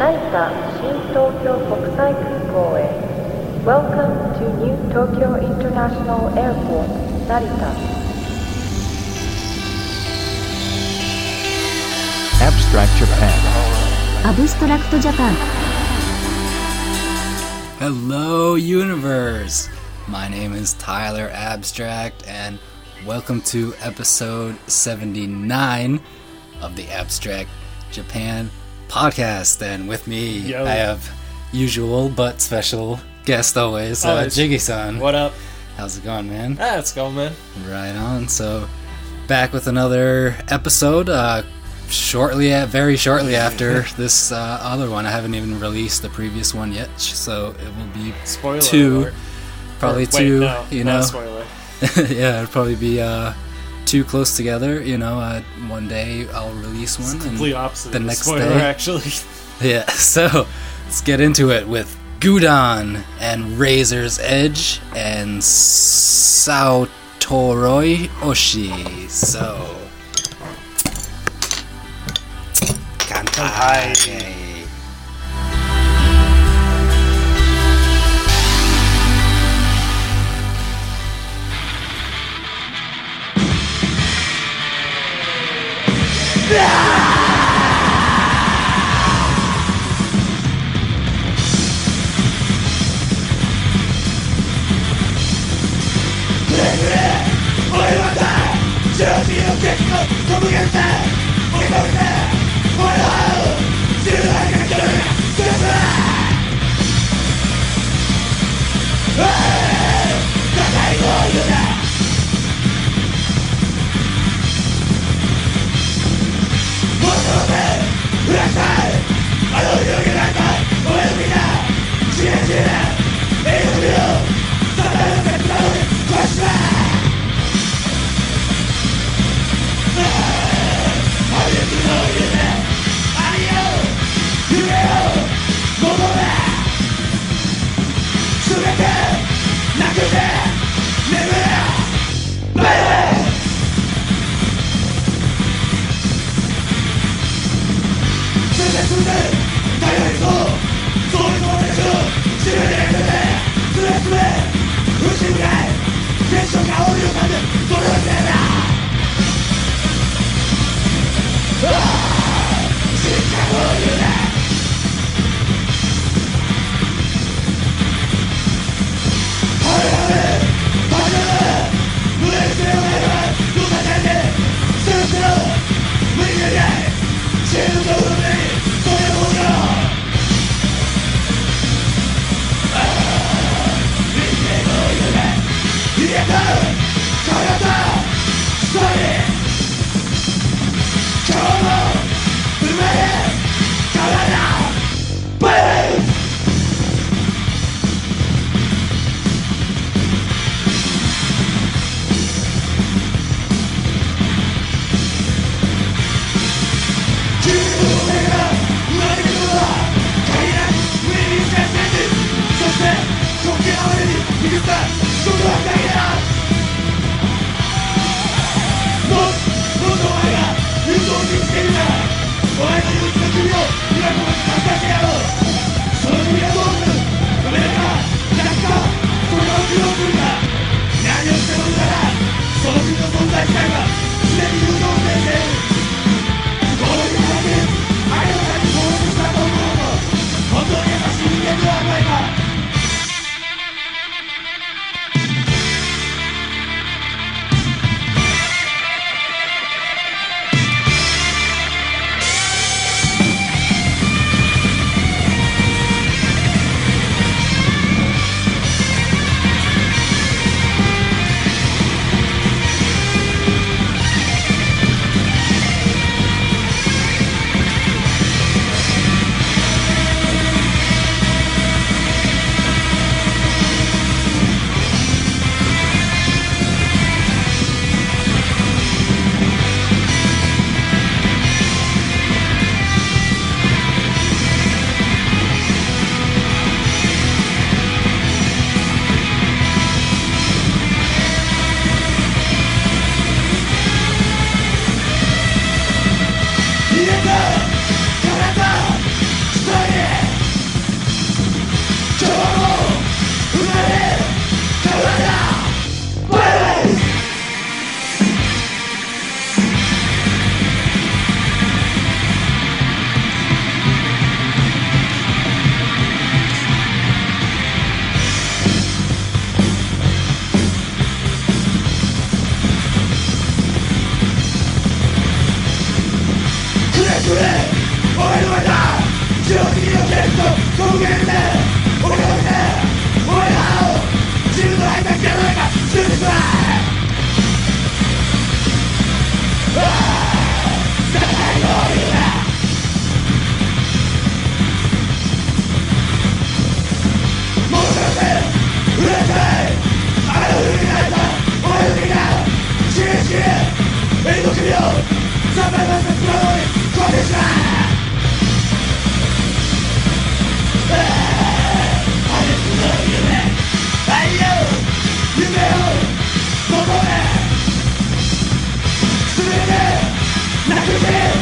Saipan Shin Tokyo Kokusai Kukou. Welcome to New Tokyo International Airport, Narita. Abstract Japan. Abstract Japan. Hello, universe. My name is Tyler Abstract, and welcome to episode 79 of the Abstract Japan podcast. And with me, Yo. I have usual but special guest always, uh, Always. Jiggy san. What up? How's it going, man? Ah, it's going, man. Right on. So, back with another episode. Uh, shortly, at, very shortly after this uh, other one, I haven't even released the previous one yet, so it will be Spoiler two, alert. probably Or, wait, two. no, you know, spoiler. yeah, it'll probably be uh, two close together. You know, uh, one day I'll release one, and Complete opposite. the of next spoiler, day. actually. yeah. So let's get into it with Gudon and Razor's Edge and Sautoroi Oshi. So. Kanpai. 俺はさ、上手に受け継ぐ、飛ぶ限定、追いかけて! Sabe, mas é pra mim, corre já! 夢をここへ。すべて泣けて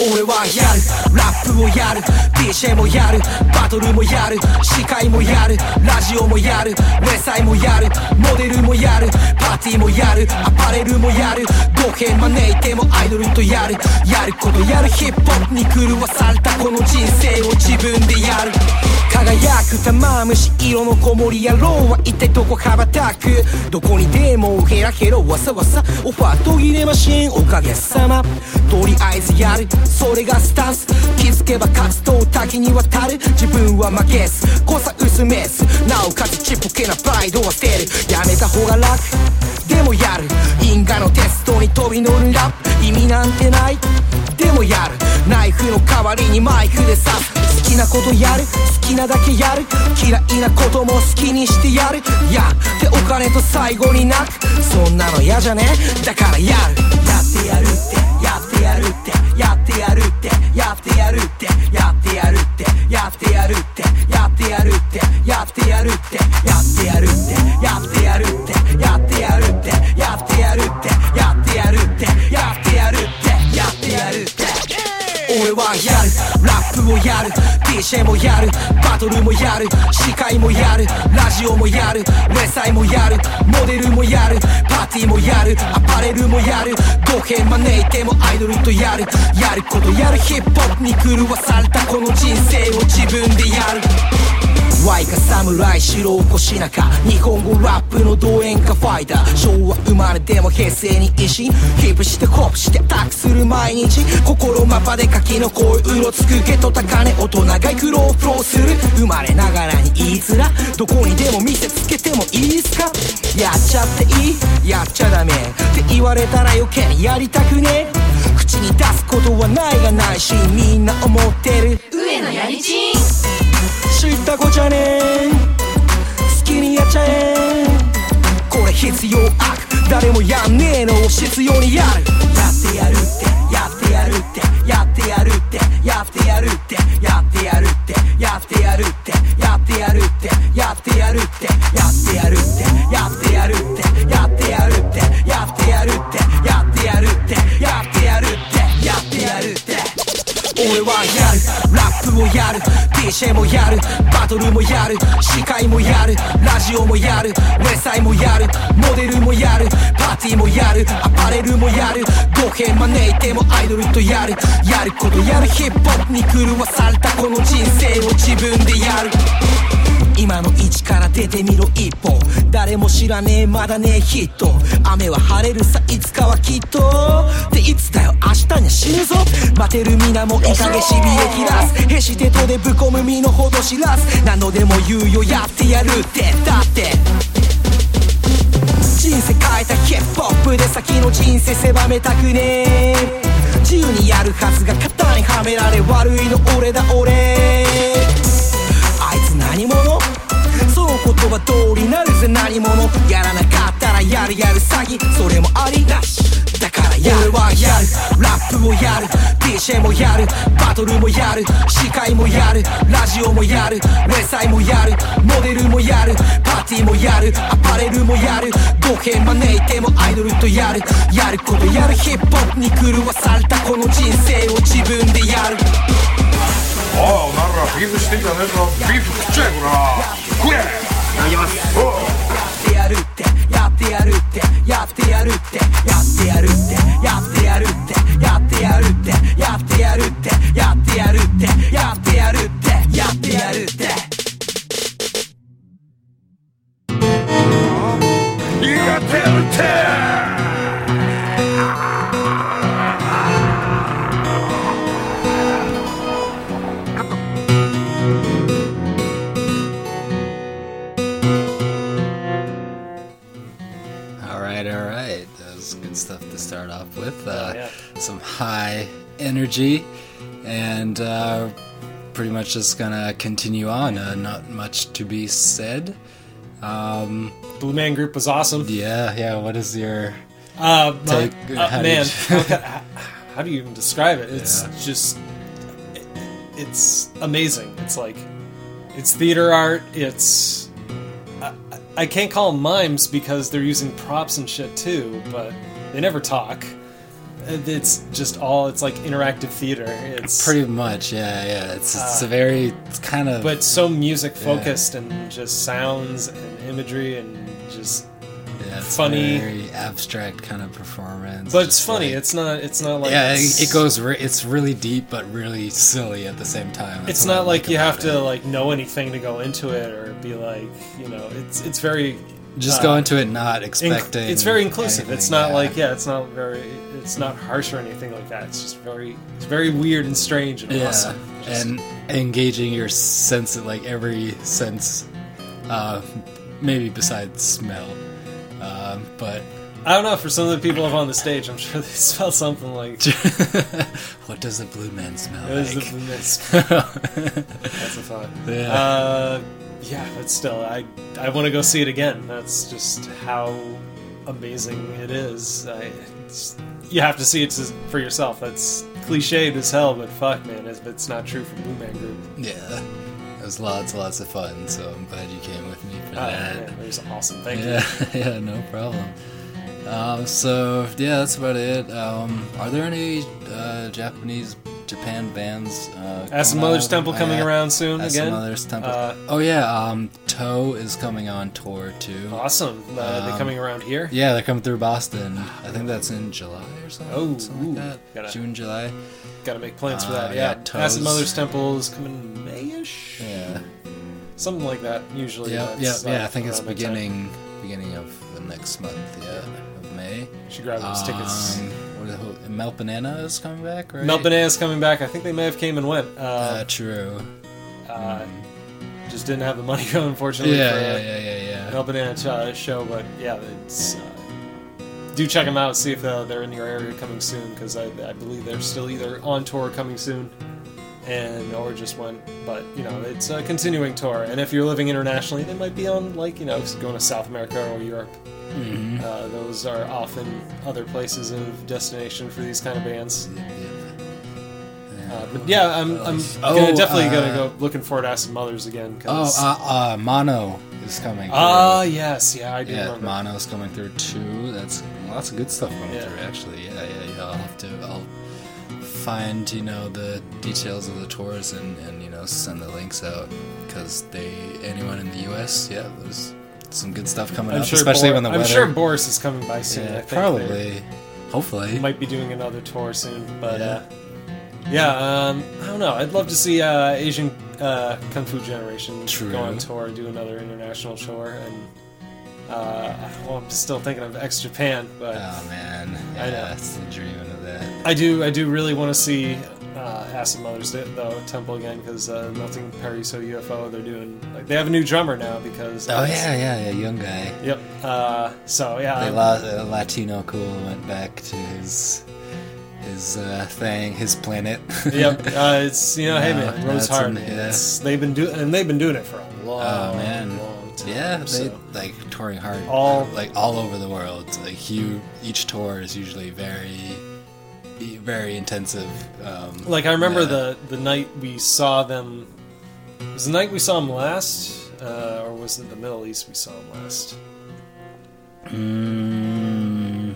俺はやる。ラップもやる。DJ もやる。バトルもやる。司会もやる。ラジオもやる。ウェサイもやる。モデルもやる。パーティーもやる。アパレルもやる。語弊招いてもアイドルとやる。やることやる。ヒップホップに狂わされたこの人生を自分でやる。輝く玉虫色の子守野郎は一体どこ羽ばたく。どこにでもヘラヘラわさわさ。オファー途切れましんおかげさま。とりあえずやる。それがスタンス。気づけば活動多岐にわたる。自分は負けず。誤差薄めず。なおかつちっぽけなプライドは捨てる。やめた方が楽。でもやる。因果のテストに飛び乗るラップ。意味なんてない。でもやる。ナイフの代わりにマイクで刺す。好きなことやる。好きなだけやる。嫌いなことも好きにしてやる。やってお金と最後に泣く。そんなの嫌じゃね？だからやる。やってやるって。やってやるって。やってやるって。やってやるって。やってやるって。やってやるって。やってやるって。やってやるって。やってやるって。やってやるって。やってやるって。ラップもやる。DJ もやる。バトルもやる。司会もやる。ラジオもやる。ウェサイもやる。モデルもやる。パーティーもやる。アパレルもやる。語弊招いてもアイドルとやる。やることやる。ヒップホップに狂わされたこの人生を自分でやる。Y か侍白おこしなか日本語ラップの動演歌ファイター。昭和生まれでも平成に維新。キープしてコップしてタックする毎日。心マパで柿の声うろつくけと高値大人が苦労フローする。生まれながらに言いづらどこにでも見せつけてもいいっすか？やっちゃっていい？やっちゃダメ。って言われたら余計にやりたくね。え口に出すことはないがないしみんな思ってる。上野やりちん。知ったこじゃねえ。好きにやっちゃえ。これ必要悪。誰もやんねえのを必要にやる。やってやるってやってやるってやってやるってやってやるってやってやるってやってやるってやってやるってやってやるってやってやるってやってやるってやってやるってやってやるってやってやるってやってやるって。やってやる。って俺はやもやる。DJ もやる。バトルもやる。司会もやる。ラジオもやる。ウェサイもやる。モデルもやる。パーティーもやる。アパレルもやる。語弊招いてもアイドルとやる。やることやる。ヒップホップに狂わされたこの人生を自分でやる。今の位置から出てみろ一歩。誰も知らねえまだねえヒット。雨は晴れるさいつかはきっと。っていつだよ明日には死ぬぞ。待てる皆もいかげしびれ切らす。へしてとでぶこむ身のほど知らず何度でも言うよやってやるって。だって人生変えたヒップホップで先の人生狭めたくねえ。自由にやるはずが型にはめられ悪いの俺だ俺。何者？その言葉通りなるぜ何者？やらなかったらやるやる詐欺。それもありなし。だからやる。はやる。ラップもやる。DJ もやる。バトルもやる。司会もやる。ラジオもやる。連載もやる。モデルもやる。パーティーもやる。アパレルもやる。語弊招いてもアイドルとやる。やることやる。ヒップホップに狂わされたこの人生を自分でやる。おいお前らビーフステーキだねえぞビーフ食っちゃえこら。食え。やってやるってやってやるってやってやるってやってやるってやってやるってやってやるってやってやるってやってやるってやってやるってやってやるって。やってやるって「high energy, and uh, pretty much just gonna continue on. Uh, not much to be said. Um, Blue Man Group was awesome. yeah, yeah. What is your Uh, Take- uh, how man, you- how, how do you even describe it? It's Yeah. just, it, it's amazing. It's like, it's theater art. It's, I, I can't call them mimes because they're using props and shit too, but they never talk. It's just all. It's like interactive theater. It's pretty much? Yeah, yeah. It's it's a uh, very it's kind of but so music focused and just sounds and imagery and just yeah, it's funny. very abstract kind of performance. but it's funny like- it's not it's not like yeah, it, it goes. Re- it's really deep, but really silly at the same time. That's it's I not like you have about to like know anything to go into it or be like you know it's it's very just uh, go into it not inc- expecting. it's very inclusive it's not yeah. like yeah it's not very it's not harsh or anything like that it's just very it's very weird and strange and yeah, awesome Just- and engaging your sense of like every sense, uh, maybe besides smell. Um, but I don't know for some of the people up on the stage I'm sure they smell something like what does a blue man smell was like? the- that's a thought Yeah. uh, yeah but still I I want to go see it again that's just how amazing it is I, it's, you have to see it to, for yourself that's cliched as hell but fuck man it's, it's not true for Blue Man Group yeah, it was lots, lots of fun. So I'm glad you came with me for oh, that. man, it was awesome thank you Yeah, yeah, no problem. Um, so yeah, that's about it. Um, are there any uh, Japanese Japan bands? Uh, Acid Mother's? Temple coming yeah. around soon Acid again Mother's Temple. Uh, oh yeah, um, Toe is coming on tour too. awesome uh, they Um, coming around here Yeah, they're coming through Boston. I think that's in July or something. Oh, something ooh. like that. Gotta- June, July. gotta make plans for uh, that yeah, yeah, Toes. Acid Mother's Temple is coming Mayish Yeah. something like that. Usually, Yeah, yeah, uh, yeah. I think it's beginning beginning of the next month. Yeah, of May. Should grab those tickets. Um, what is it, Melt Banana is coming back, right? Melt Banana's coming back. I think they may have came and went. Uh, Uh, true. uh, just didn't have the money, unfortunately. Yeah, for, yeah, uh, yeah, yeah, yeah. Melt Banana ch- show, but yeah, it's. Uh, do check them out. See if uh, they're in your area coming soon, because I, I believe they're still either on tour coming soon, and or just went. But you know, it's a continuing tour, and if you're living internationally, they might be on like you know going to South America or Europe. Mhm. Uh, those are often other places of destination for these kind of bands. Uh, but yeah, I'm, I'm Oh, gonna definitely uh, gonna go looking forward to Acid Mothers again. Oh, 'cause- uh, uh, Mono is coming. Ah, yes, yeah, I do yeah, remember. Mono's coming through too. That's lots of good stuff coming Yeah. through. Actually, yeah, yeah, yeah. I'll have to. I'll find you know the details of the tours and and you know send the links out because they anyone in the U.S. Yeah, there's some good stuff coming I'm up, sure especially Bor- when the I'm weather. sure Boris is coming by soon. I yeah, think probably. Hopefully. Might be doing another tour soon, but Yeah. uh, yeah, um, I don't know. I'd love to see uh, Asian uh, Kung Fu Generation True. go on tour, do another international tour, and uh, well, I'm still thinking of X Japan, but Oh man, I know. yeah, still dreaming of that. I do I do really want to see uh, Acid Mothers though Temple again because uh, Melting Paraiso UFO they're doing like they have a new drummer now because Oh yeah, yeah, yeah, young guy. yep uh, so yeah They lost uh, Latino Cool went back to his his uh, thing, his planet. yep uh, it's you know hey man no, Rose Hard man. yeah. It's, they've been doing and they've been doing it for a long Oh man, long time yeah, they so. like touring hard, All- like all over the world. Like you, each tour is usually very, very intensive. Um, like I remember yeah. the the night we saw them was the night we saw them last uh, or was it the Middle East we saw them last Mm,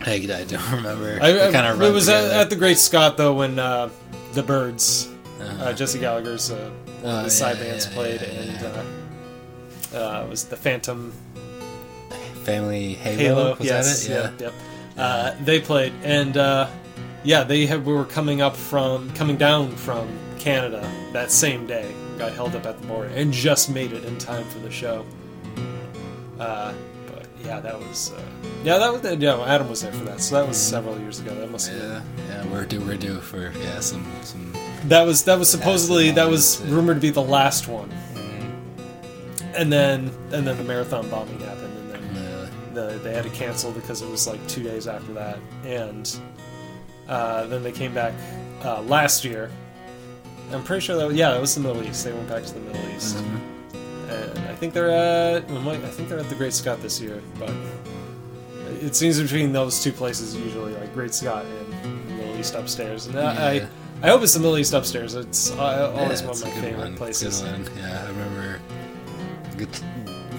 I, I don't remember. I, I- kinda it was at, at the Great Scott though when uh, the Birds, Uh-huh. uh, Jesse Gallagher's uh, of Oh, the side yeah, bands yeah, played, and uh, uh, it was the Phantom Family Halo. Halo. was yes, that it? Yeah. yep, yep. Uh, they played, and uh, yeah, they had, We were coming up from coming down from Canada that same day. Got held up at the border and just made it in time for the show. Uh, but yeah, that was uh, yeah, that was yeah. Adam was there for that, so that was several years ago. That must have been Yeah, yeah, we're due, we're due for yeah some some. That was that was supposedly that was rumored to be the last one, Mm-hmm. and then and then the marathon bombing happened, and then Uh, the, they had to cancel because it was like two days after that, and uh, then they came back uh, last year. I'm pretty sure that was, yeah, it was the Middle East. They went back to the Middle East, Mm-hmm. and I think they're at might- I think they're at the Great Scott this year, but it seems between those two places usually like Great Scott and the Middle East upstairs, and I. Yeah. I I hope it's the Middle East upstairs. It's uh, always yeah, one of my favorite one, places. Yeah, I remember gu-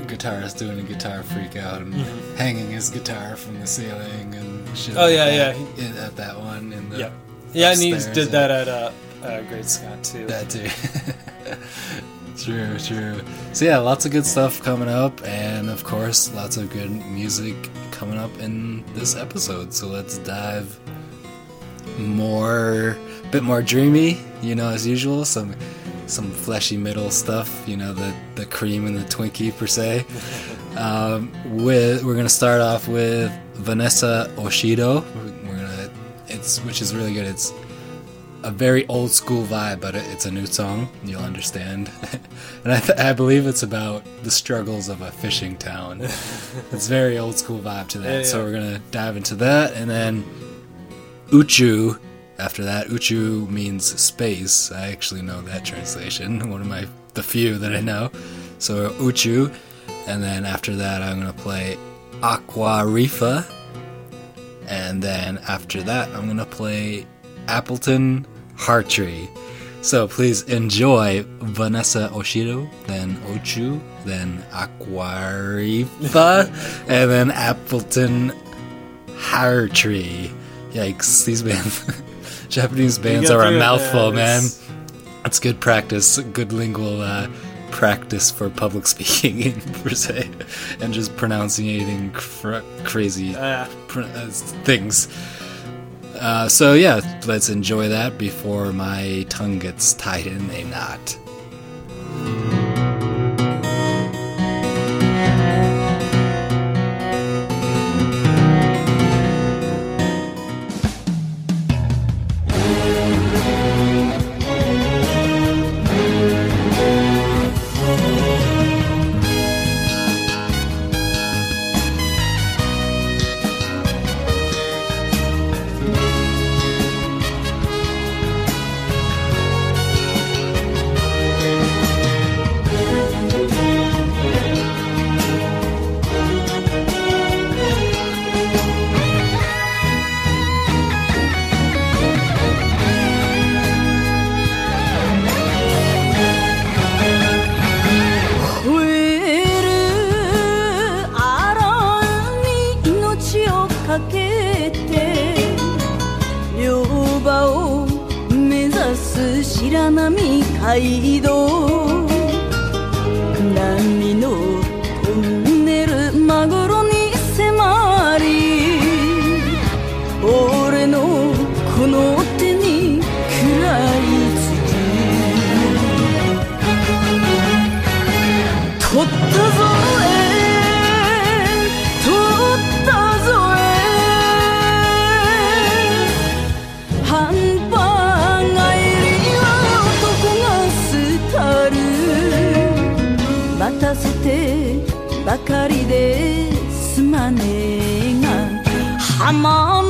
guitarist doing a guitar freak out and hanging his guitar from the ceiling shit. Oh, yeah, yeah, in- at that one in the Yep. Yeah, and he did yeah. that at uh, uh, Great Scott too. That too. true, true. So yeah, lots of good stuff coming up, and of course, lots of good music coming up in this episode. So let's dive more, a bit more dreamy, you know, as usual. Some, some fleshy middle stuff, you know, the the cream and the Twinkie per se. Um, with we're gonna start off with Vanessa Oshido. We're gonna, it's which is really good. It's a very old school vibe, but it- it's a new song. You'll understand. and I, th- I believe it's about the struggles of a fishing town. it's very old school vibe to that. Yeah, So we're gonna dive into that, and then Uchu. After that, Uchu means space. I actually know that translation. One of my the few that I know. So Uchu, and then after that, I'm gonna play Aqua Rifa. And then after that, I'm gonna play Appleton Hartree. So please enjoy Vanessa Oshiro, then Uchu, then Aquarifa, and then Appleton Hartree. Yikes, these bands, Japanese bands are a mouthful, man. It's- It's good practice, good lingual uh, practice for public speaking, per se, and just pronouncing cr- crazy Uh, pr- uh, things. Uh, so yeah, let's enjoy that before my tongue gets tied in a knot. かけて両場を目指す白波街道。浜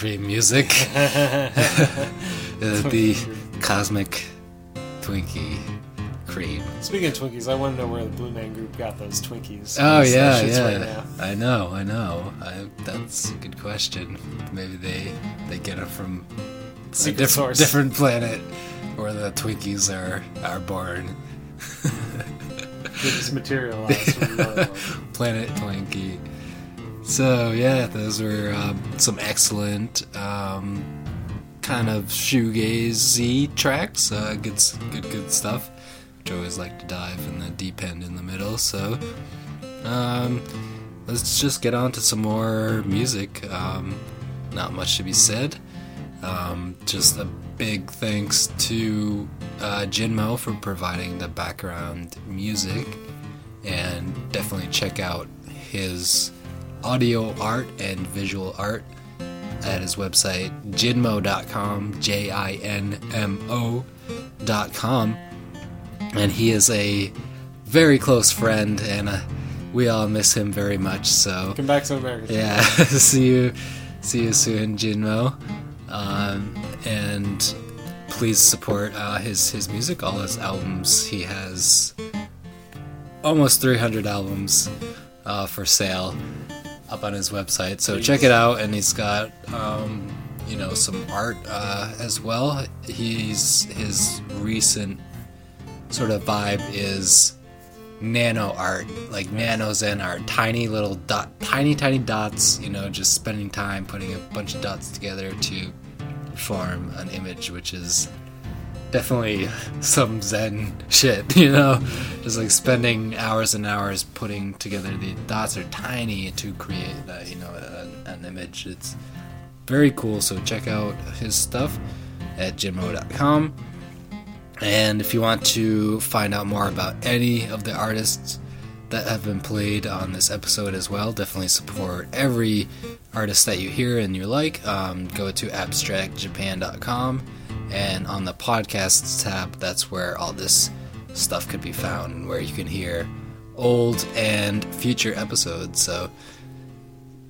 Cream music. The cosmic Twinkie cream. Speaking of Twinkies, I want to know where the Blue Man Group got those Twinkies. Oh Those yeah, yeah. right. I know, I know. I, that's a good question. Maybe they they get it from a Secret different source. different planet where the Twinkies are are born. They just materialized from another. Planet Twinkie. So yeah, those were um, some excellent um, kind of shoegazy tracks. Uh, good, good, good stuff. Which I always like to dive in the deep end in the middle. So um, let's just get on to some more music. Um, not much to be said. Um, just a big thanks to uh, Jinmo for providing the background music, and definitely check out his audio art and visual art at his website jinmo.com, J I N M O.com. And he is a very close friend, and uh, we all miss him very much. So Come back to America. yeah, see you, see you soon, Jinmo. Um, and please support uh, his his music, all his albums. He has almost 300 albums uh, for sale up on his website. So check it out, and he's got um, you know some art uh, as well. He's his recent sort of vibe is nano art, like nano zen art, tiny little dot, tiny tiny dots. You know, just spending time putting a bunch of dots together to form an image, which is definitely some zen shit. You know, just like spending hours and hours putting together the dots are tiny to create, uh, you know, an, an image. It's very cool. So check out his stuff at jinmo.com. And if you want to find out more about any of the artists that have been played on this episode as well, definitely support every artist that you hear and you like. Um, go to abstractjapan.com, and on the podcasts tab, that's where all this stuff could be found, and where you can hear old and future episodes. So,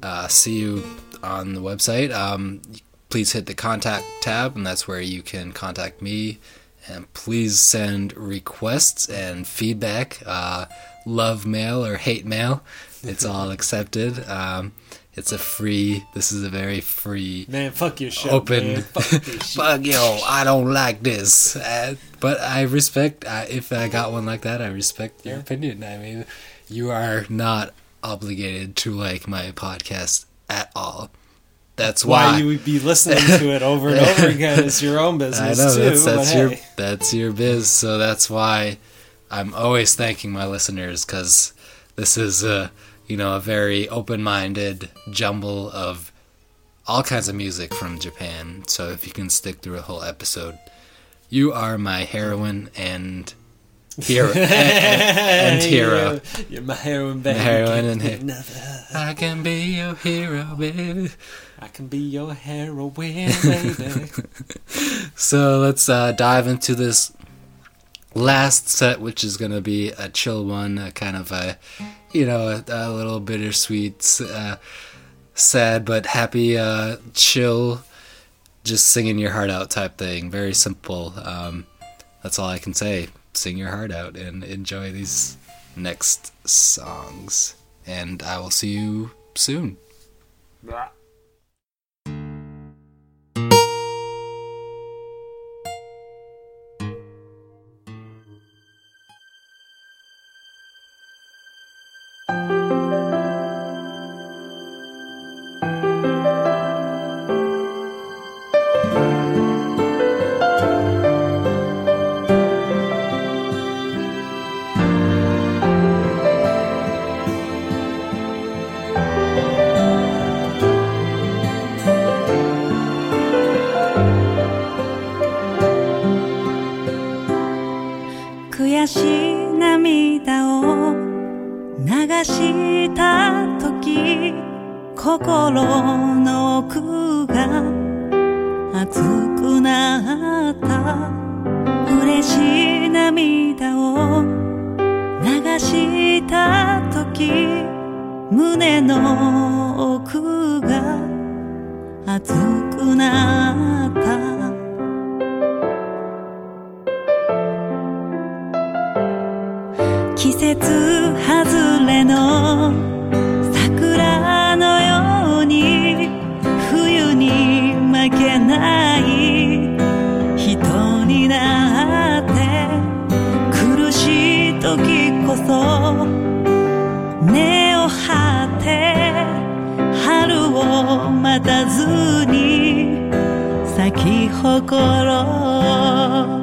uh, see you on the website. Um, please hit the contact tab, and that's where you can contact me. And please send requests and feedback, uh, love mail or hate mail. It's all accepted. Um, it's a free. This is a very free Man, fuck your show. open Man. Fuck shit. fuck yo i don't like this uh, but i respect uh, if i got one like that i respect your opinion i mean you are not obligated to like my podcast at all that's why, Why you would be listening to it over and over again It's your own i business know too. that's, that's your hey, that's your biz so that's why i'm always thanking my listeners because this is a you know a very open-minded jumble of all kinds of music from Japan. So if you can stick through a whole episode, you are my heroine and hero and, and hero. You're, you're my heroine, baby. heroine and Can't he- get another. I can be your hero, baby. I can be your heroine, baby. So let's uh, dive into this last set, which is going to be a chill one, a kind of a, you know, a, a little bittersweet, uh, sad but happy, uh, chill, just singing your heart out type thing. Very simple. Um, that's all I can say. Sing your heart out and enjoy these next songs. And I will see you soon. 悔くなった。嬉しい涙を流した時胸の奥が熱くなった。季節外れのたずに咲き誇ろう。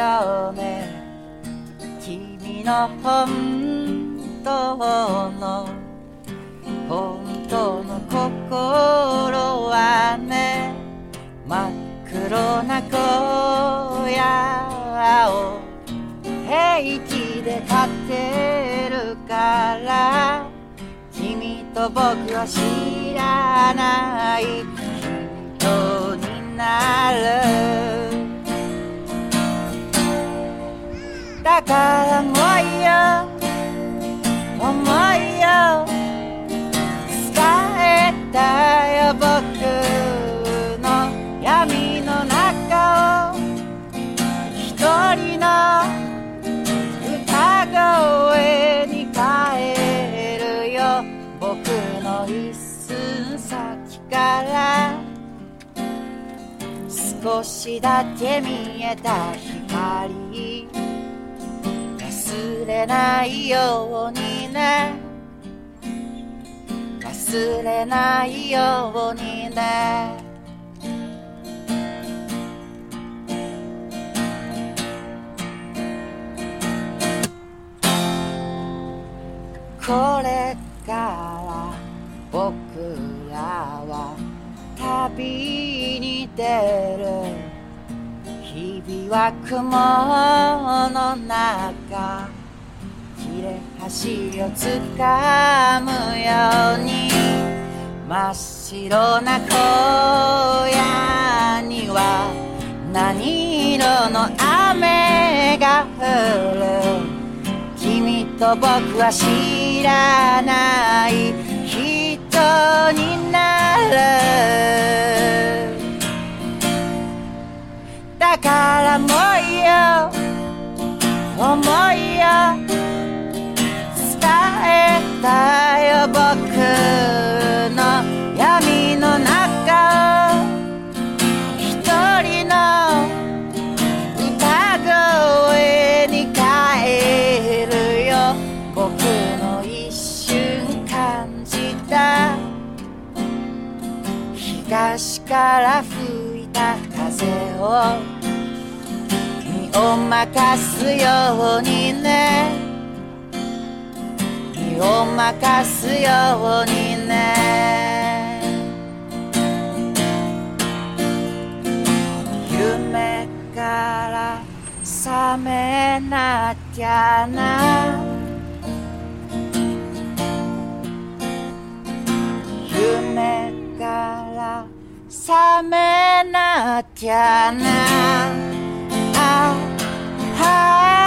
よね。君の本当の本当の心はね真っ黒な小屋を平気で立てるから君と僕は知らない人になる。だからもうよ。思いよ伝えたよ僕の闇の中を。一人の歌声に変えるよ。僕の一寸先から。少しだけ見えた光。忘れないようにね。忘れないようにね。これから僕らは旅に出る。日々は雲の中。切れ端をつかむように真っ白な荒野には何色の雨が降る。君と僕は知らない人になるだからもういいよ思いよ。たよ僕の闇の中一人の歌声に変えるよ。僕の一瞬感じた。東から吹いた風を身を任すようにね。を任すようにね。夢から覚めなきゃな。夢から覚めなきゃな。ああ。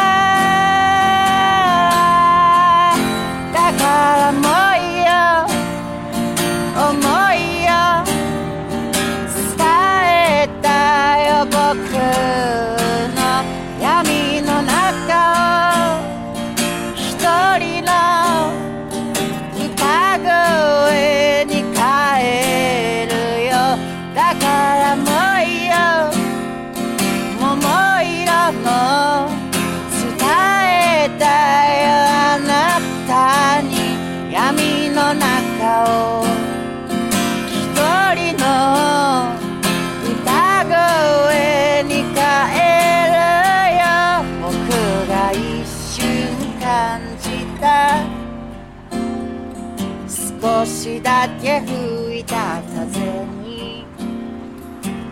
吹いた風に。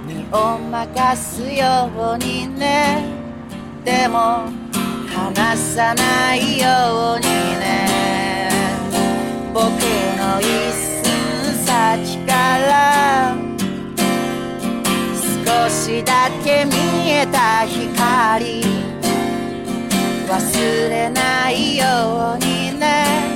身を任すようにね。でも離さないようにね。僕の一寸先から。少しだけ見えた光。忘れないようにね。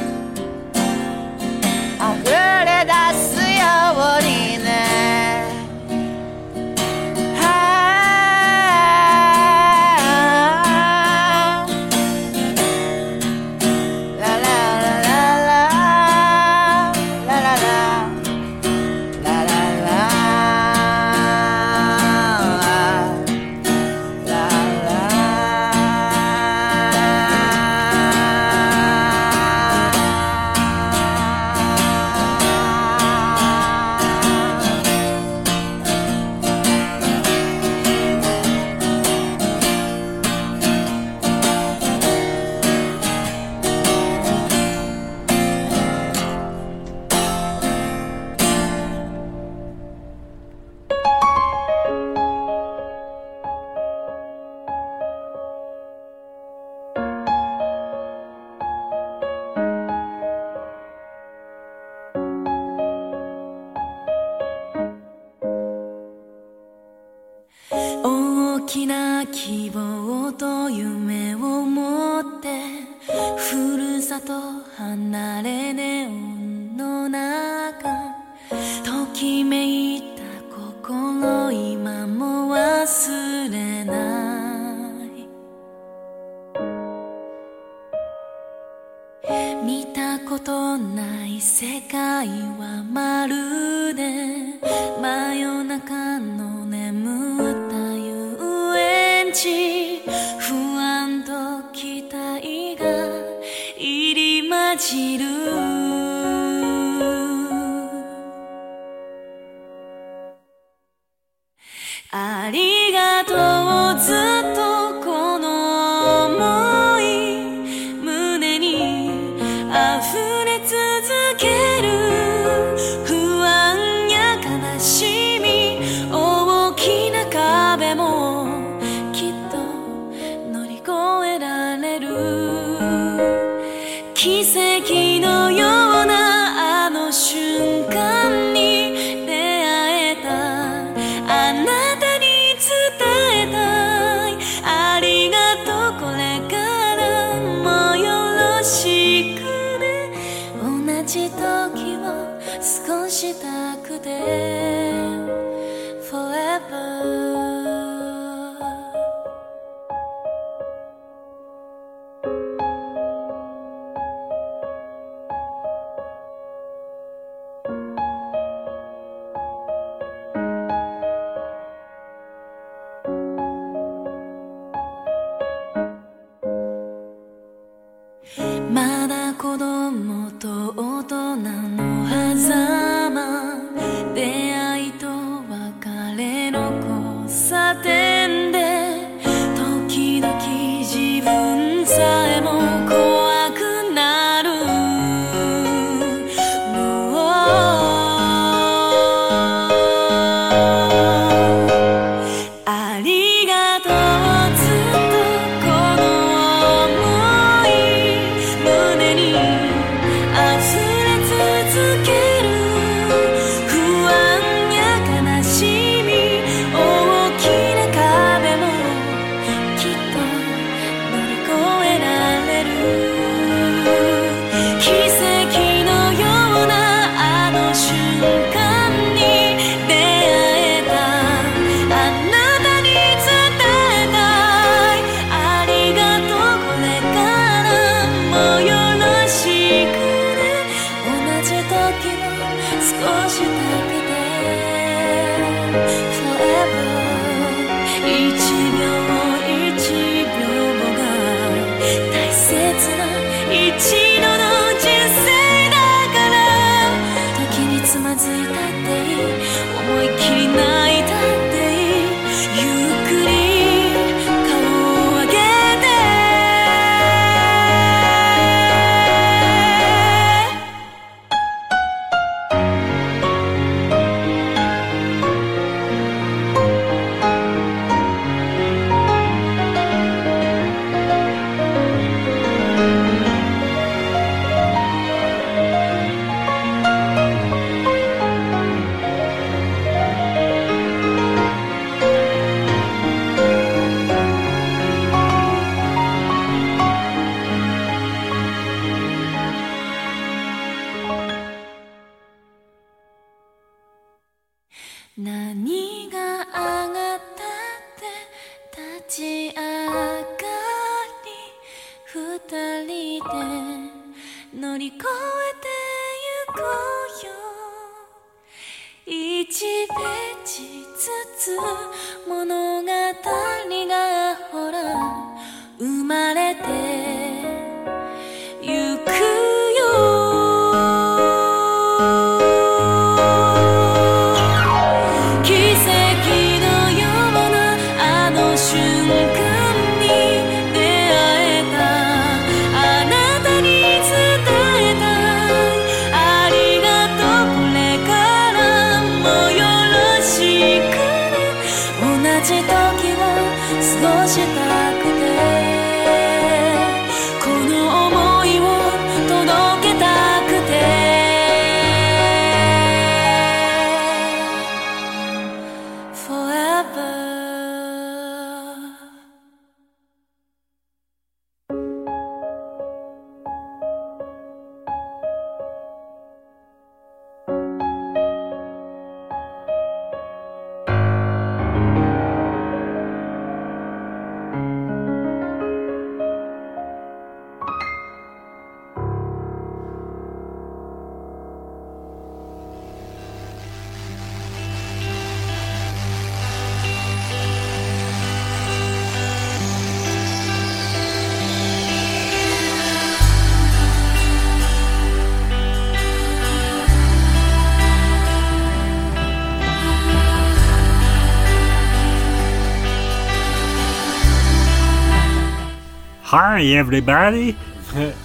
Hi, everybody.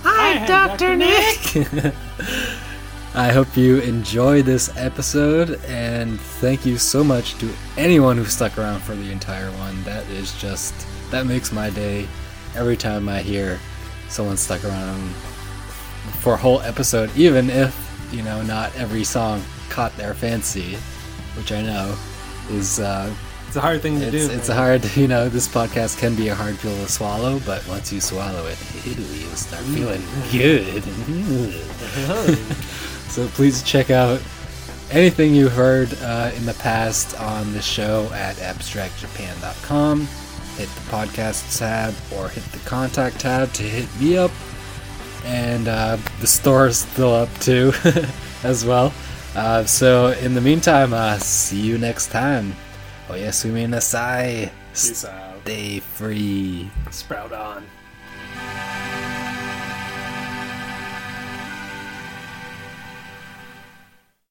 Hi, Dr. Nick. I hope you enjoyed this episode, and thank you so much to anyone who stuck around for the entire one. That is just, that makes my day every time I hear someone stuck around for a whole episode, even if, you know, not every song caught their fancy, which I know is uh, It's a hard thing to it's, do. it's a hard, you know, this podcast can be a hard pill to swallow, but once you swallow it, ew, you start feeling good. so please check out anything you've heard uh, in the past on the show at abstractjapan.com. Hit the podcast tab or hit the contact tab to hit me up. And uh, the store is still up too, as well. Uh, so in the meantime, uh, see you next time. Oh, Oyasumi nasai. Peace out. Stay free. Sprout on.